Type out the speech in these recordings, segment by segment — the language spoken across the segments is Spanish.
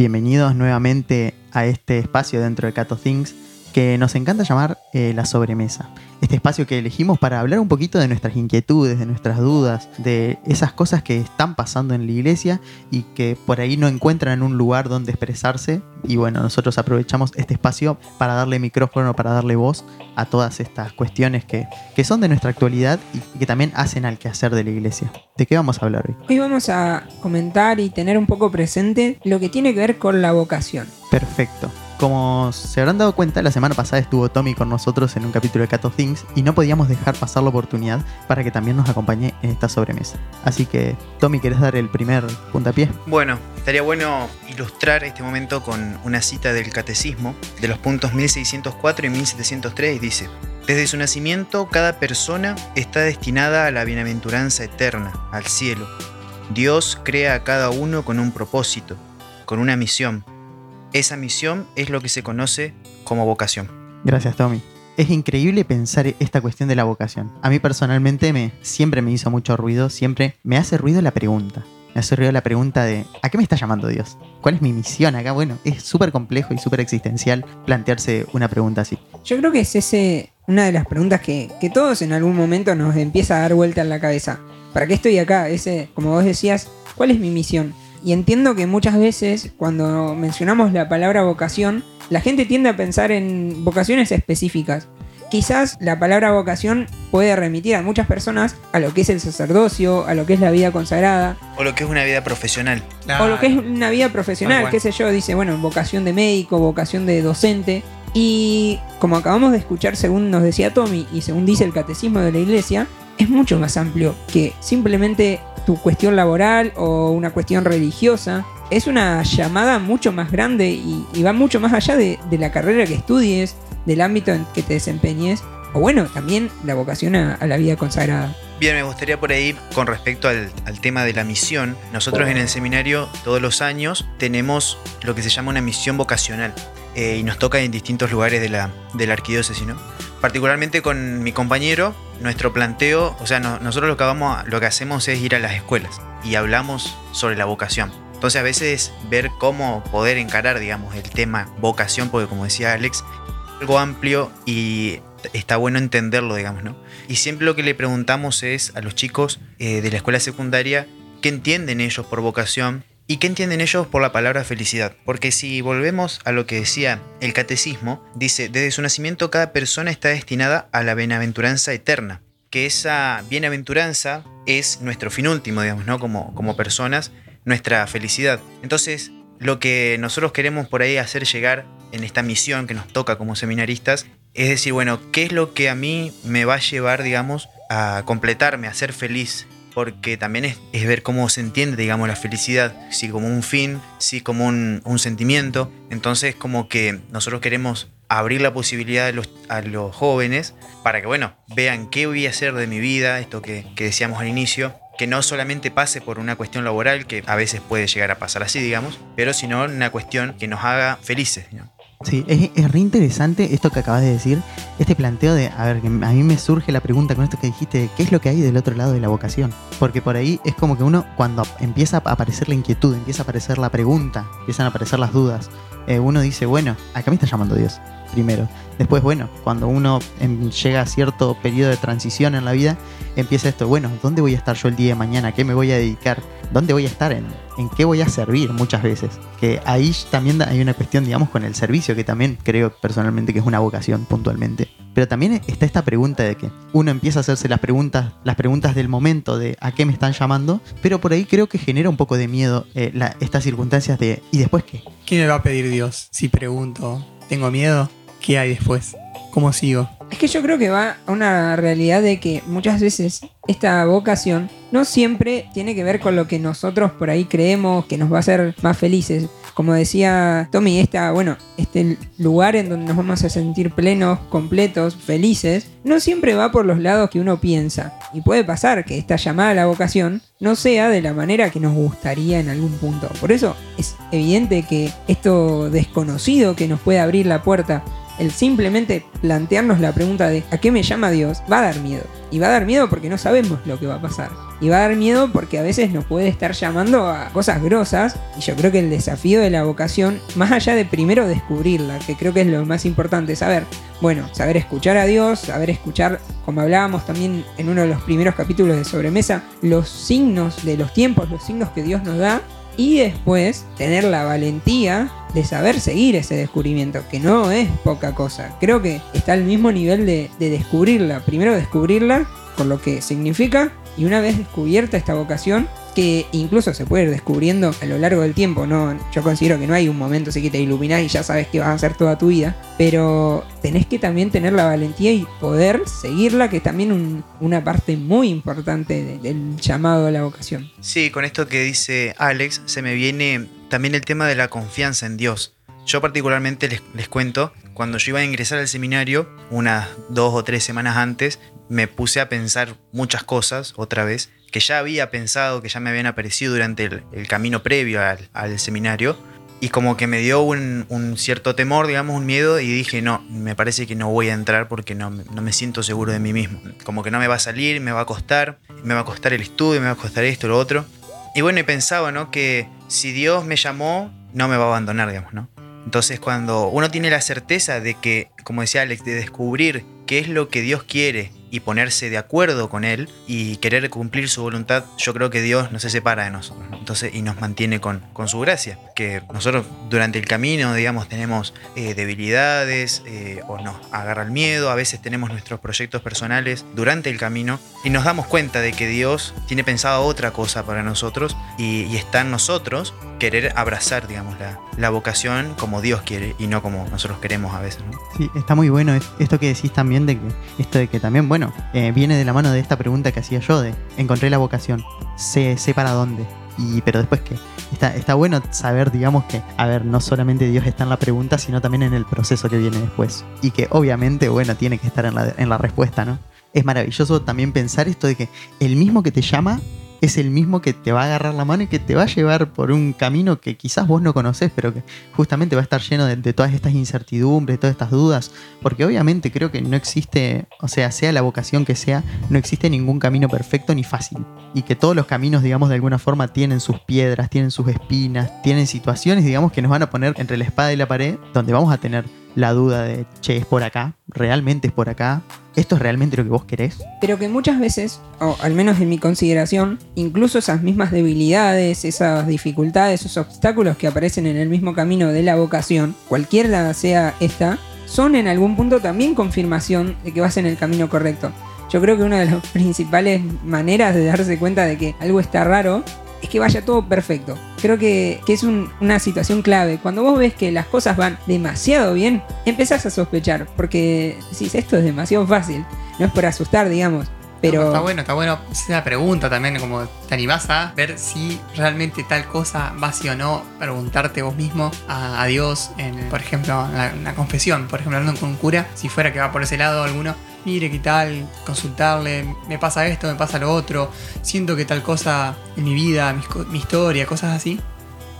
Bienvenidos nuevamente a este espacio dentro de Cato Things que nos encanta llamar eh, la sobremesa. Este espacio que elegimos para hablar un poquito de nuestras inquietudes, de nuestras dudas, de esas cosas que están pasando en la iglesia y que por ahí no encuentran un lugar donde expresarse. Y bueno, nosotros aprovechamos este espacio para darle micrófono, para darle voz a todas estas cuestiones que, que son de nuestra actualidad y que también hacen al quehacer de la iglesia. ¿De qué vamos a hablar hoy? Hoy vamos a comentar y tener un poco presente lo que tiene que ver con la vocación. Perfecto. Como se habrán dado cuenta, la semana pasada estuvo Tommy con nosotros en un capítulo de Cato Things y no podíamos dejar pasar la oportunidad para que también nos acompañe en esta sobremesa. Así que, Tommy, ¿quieres dar el primer puntapié? Bueno, estaría bueno ilustrar este momento con una cita del Catecismo de los puntos 1604 y 1703 y dice, desde su nacimiento cada persona está destinada a la bienaventuranza eterna, al cielo. Dios crea a cada uno con un propósito, con una misión esa misión es lo que se conoce como vocación. Gracias, Tommy. Es increíble pensar esta cuestión de la vocación. A mí personalmente me, siempre me hizo mucho ruido, siempre me hace ruido la pregunta. Me hace ruido la pregunta de ¿a qué me está llamando Dios? ¿Cuál es mi misión acá? Bueno, es súper complejo y súper existencial plantearse una pregunta así. Yo creo que es ese, una de las preguntas que, que todos en algún momento nos empieza a dar vuelta en la cabeza. ¿Para qué estoy acá? Ese, como vos decías, ¿cuál es mi misión? Y entiendo que muchas veces cuando mencionamos la palabra vocación, la gente tiende a pensar en vocaciones específicas. Quizás la palabra vocación puede remitir a muchas personas a lo que es el sacerdocio, a lo que es la vida consagrada. O lo que es una vida profesional. O lo que es una vida profesional, qué sé yo, dice, bueno, vocación de médico, vocación de docente. Y como acabamos de escuchar, según nos decía Tommy y según dice el catecismo de la iglesia, es mucho más amplio que simplemente tu cuestión laboral o una cuestión religiosa. Es una llamada mucho más grande y, va mucho más allá de, la carrera que estudies, del ámbito en que te desempeñes, o bueno, también la vocación a, la vida consagrada. Bien, me gustaría por ahí, con respecto al, tema de la misión, nosotros en el seminario todos los años tenemos lo que se llama una misión vocacional eh, y nos toca en distintos lugares de la, de la arquidiócesis, ¿no? Particularmente con mi compañero, nuestro planteo, o sea, nosotros lo que, vamos, lo que hacemos es ir a las escuelas y hablamos sobre la vocación. Entonces a veces ver cómo poder encarar, digamos, el tema vocación, porque como decía Alex, algo amplio y está bueno entenderlo, digamos, ¿no? Y siempre lo que le preguntamos es a los chicos eh, de la escuela secundaria qué entienden ellos por vocación ¿Y qué entienden ellos por la palabra felicidad? Porque si volvemos a lo que decía el catecismo, dice, desde su nacimiento cada persona está destinada a la bienaventuranza eterna, que esa bienaventuranza es nuestro fin último, digamos, ¿no? Como, como personas, nuestra felicidad. Entonces, lo que nosotros queremos por ahí hacer llegar en esta misión que nos toca como seminaristas, es decir, bueno, ¿qué es lo que a mí me va a llevar, digamos, a completarme, a ser feliz porque también es, ver cómo se entiende, digamos, la felicidad, si como un fin, si como un, sentimiento. Entonces, como que nosotros queremos abrir la posibilidad a los, a los, jóvenes para que, bueno, vean qué voy a hacer de mi vida, esto que, que decíamos al inicio, que no solamente pase por una cuestión laboral, que a veces puede llegar a pasar así, digamos, pero sino una cuestión que nos haga felices. Sí, es, es, re interesante esto que acabas de decir, este planteo de, a ver, a mí me surge la pregunta con esto que dijiste, ¿qué es lo que hay del otro lado de la vocación? Porque por ahí es como que uno, cuando empieza a aparecer la inquietud, empieza a aparecer la pregunta, empiezan a aparecer las dudas, eh, uno dice, bueno, acá me está llamando Dios, primero. Después, bueno, cuando uno llega a cierto periodo de transición en la vida, empieza esto, bueno, ¿dónde voy a estar yo el día de mañana? ¿Qué me voy a dedicar? ¿Dónde voy a estar? ¿En, qué voy a servir muchas veces? Que ahí también hay una cuestión, digamos, con el servicio, que también creo personalmente que es una vocación puntualmente. Pero también está esta pregunta de que uno empieza a hacerse las preguntas, las preguntas del momento de a qué me están llamando, pero por ahí creo que genera un poco de miedo eh, estas circunstancias de ¿y después qué? ¿Qué me va a pedir Dios si pregunto? ¿Tengo miedo? ¿Qué hay después? ¿Cómo sigo? Es que yo creo que va a una realidad de que muchas veces esta vocación no siempre tiene que ver con lo que nosotros por ahí creemos que nos va a hacer más felices. Como decía Tommy, esta, bueno, este lugar en donde nos vamos a sentir plenos, completos, felices, no siempre va por los lados que uno piensa. Y puede pasar que esta llamada a la vocación no sea de la manera que nos gustaría en algún punto. Por eso es evidente que esto desconocido que nos puede abrir la puerta el simplemente plantearnos la pregunta de ¿a qué me llama Dios? va a dar miedo. Y va a dar miedo porque no sabemos lo que va a pasar. Y va a dar miedo porque a veces nos puede estar llamando a cosas grosas. Y yo creo que el desafío de la vocación, más allá de primero descubrirla, que creo que es lo más importante, saber, bueno, saber escuchar a Dios, saber escuchar, como hablábamos también en uno de los primeros capítulos de Sobremesa, los signos de los tiempos, los signos que Dios nos da. Y después tener la valentía de saber seguir ese descubrimiento, que no es poca cosa. Creo que está al mismo nivel de, de descubrirla. Primero descubrirla por lo que significa y una vez descubierta esta vocación, que incluso se puede ir descubriendo a lo largo del tiempo, ¿no? Yo considero que no hay un momento así que te iluminás y ya sabes que vas a hacer toda tu vida, pero tenés que también tener la valentía y poder seguirla, que es también una parte muy importante del llamado a la vocación. Sí, con esto que dice Alex, se me viene también el tema de la confianza en Dios. Yo particularmente les, les cuento, cuando yo iba a ingresar al seminario, unas dos o tres semanas antes, me puse a pensar muchas cosas otra vez, que ya había pensado, que ya me habían aparecido durante el, camino previo al, seminario, y como que me dio un, cierto temor, digamos, un miedo, y dije, no, me parece que no voy a entrar porque no, no me siento seguro de mí mismo. Como que no me va a salir, me va a costar, me va a costar el estudio, me va a costar esto, lo otro. Y bueno, y pensaba, ¿no? Que si Dios me llamó, no me va a abandonar, digamos, ¿no? Entonces cuando uno tiene la certeza de que, como decía Alex, de descubrir qué es lo que Dios quiere y ponerse de acuerdo con Él y querer cumplir su voluntad, yo creo que Dios no se separa de nosotros. Entonces, y nos mantiene con, con su gracia. Que nosotros durante el camino, digamos, tenemos eh, debilidades eh, o nos agarra el miedo, a veces tenemos nuestros proyectos personales durante el camino y nos damos cuenta de que Dios tiene pensado otra cosa para nosotros y, y está en nosotros querer abrazar, digamos, la, la, vocación como Dios quiere y no como nosotros queremos a veces. Sí, está muy bueno esto que decís también de que esto de que también, bueno, eh, viene de la mano de esta pregunta que hacía yo de encontré la vocación, sé, sé para dónde. Y, pero después que está, está bueno saber, digamos que, a ver, no solamente Dios está en la pregunta, sino también en el proceso que viene después. Y que obviamente, bueno, tiene que estar en la, en la respuesta, ¿no? Es maravilloso también pensar esto de que el mismo que te llama es el mismo que te va a agarrar la mano y que te va a llevar por un camino que quizás vos no conocés, pero que justamente va a estar lleno de, todas estas incertidumbres, todas estas dudas, porque obviamente creo que no existe, o sea, sea la vocación que sea, no existe ningún camino perfecto ni fácil, y que todos los caminos, digamos, de alguna forma tienen sus piedras, tienen sus espinas, tienen situaciones, digamos, que nos van a poner entre la espada y la pared, donde vamos a tener la duda de, che, es por acá, realmente es por acá, esto es realmente lo que vos querés. Pero que muchas veces, o al menos en mi consideración, incluso esas mismas debilidades, esas dificultades, esos obstáculos que aparecen en el mismo camino de la vocación, cualquiera sea esta, son en algún punto también confirmación de que vas en el camino correcto. Yo creo que una de las principales maneras de darse cuenta de que algo está raro es que vaya todo perfecto. Creo que, es una situación clave. Cuando vos ves que las cosas van demasiado bien, empezás a sospechar, porque decís, esto es demasiado fácil. No es por asustar, digamos. Pero... está bueno, está bueno. Es una pregunta también, como te animás a ver si realmente tal cosa va así o no, preguntarte vos mismo a, Dios, en, por ejemplo, en la, confesión, por ejemplo, hablando con un cura, si fuera que va por ese lado alguno, mire qué tal, consultarle, me pasa esto, me pasa lo otro, siento que tal cosa en mi vida, mi, historia, cosas así.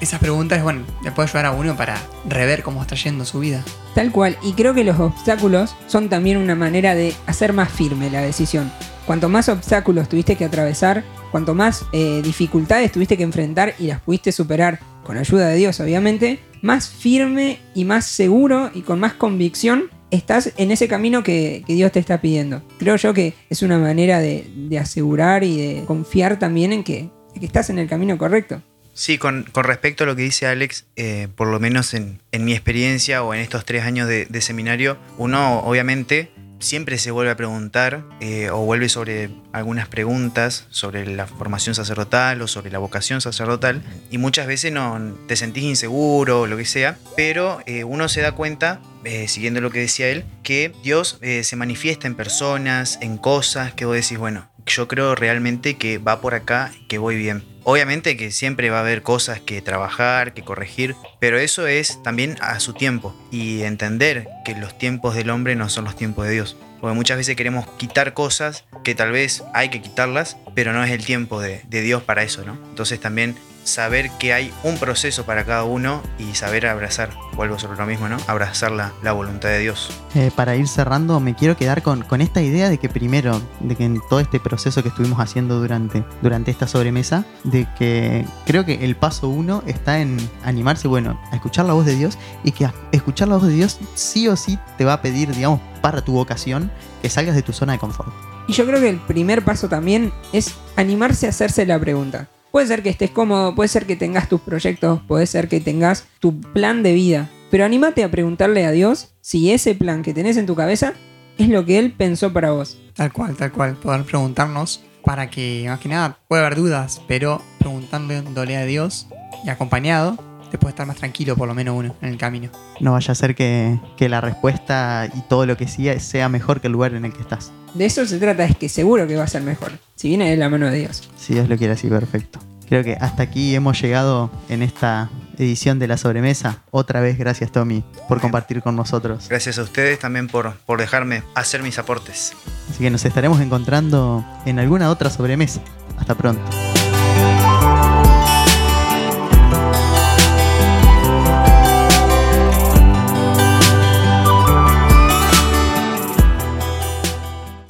Esas preguntas, bueno, le puede ayudar a uno para rever cómo está yendo su vida. Tal cual, y creo que los obstáculos son también una manera de hacer más firme la decisión. Cuanto más obstáculos tuviste que atravesar, cuanto más eh, dificultades tuviste que enfrentar y las pudiste superar con ayuda de Dios, obviamente, más firme y más seguro y con más convicción estás en ese camino que, Dios te está pidiendo. Creo yo que es una manera de, asegurar y de confiar también en que, estás en el camino correcto. Sí, con, respecto a lo que dice Alex, eh, por lo menos en, mi experiencia o en estos tres años de, de seminario, uno obviamente siempre se vuelve a preguntar eh, o vuelve sobre algunas preguntas sobre la formación sacerdotal o sobre la vocación sacerdotal y muchas veces no te sentís inseguro o lo que sea, pero eh, uno se da cuenta, eh, siguiendo lo que decía él, que Dios se manifiesta en personas, en cosas que vos decís, bueno, yo creo realmente que va por acá que voy bien. Obviamente que siempre va a haber cosas que trabajar, que corregir, pero eso es también a su tiempo y entender que los tiempos del hombre no son los tiempos de Dios. Porque muchas veces queremos quitar cosas que tal vez hay que quitarlas, pero no es el tiempo de, Dios para eso, ¿no? Entonces también saber que hay un proceso para cada uno y saber abrazar, vuelvo sobre lo mismo, ¿no? Abrazar la, la voluntad de Dios. Eh, para ir cerrando, me quiero quedar con, con, esta idea de que primero, de que en todo este proceso que estuvimos haciendo durante, durante esta sobremesa, de que creo que el paso uno está en animarse, bueno, a escuchar la voz de Dios y que escuchar la voz de Dios sí o sí te va a pedir, digamos, para tu vocación, que salgas de tu zona de confort. Y yo creo que el primer paso también es animarse a hacerse la pregunta. Puede ser que estés cómodo, puede ser que tengas tus proyectos, puede ser que tengas tu plan de vida, pero anímate a preguntarle a Dios si ese plan que tenés en tu cabeza es lo que Él pensó para vos. Tal cual, tal cual. Poder preguntarnos para que, más que nada, puede haber dudas, pero preguntándole a Dios y acompañado, te puede estar más tranquilo, por lo menos uno, en el camino. No vaya a ser que, que la respuesta y todo lo que siga sea mejor que el lugar en el que estás. De eso se trata, es que seguro que va a ser mejor, si viene de la mano de Dios. Si Dios lo quiere así, perfecto. Creo que hasta aquí hemos llegado en esta edición de la sobremesa. Otra vez, gracias Tommy por compartir con nosotros. Gracias a ustedes también por, por dejarme hacer mis aportes. Así que nos estaremos encontrando en alguna otra sobremesa. Hasta pronto.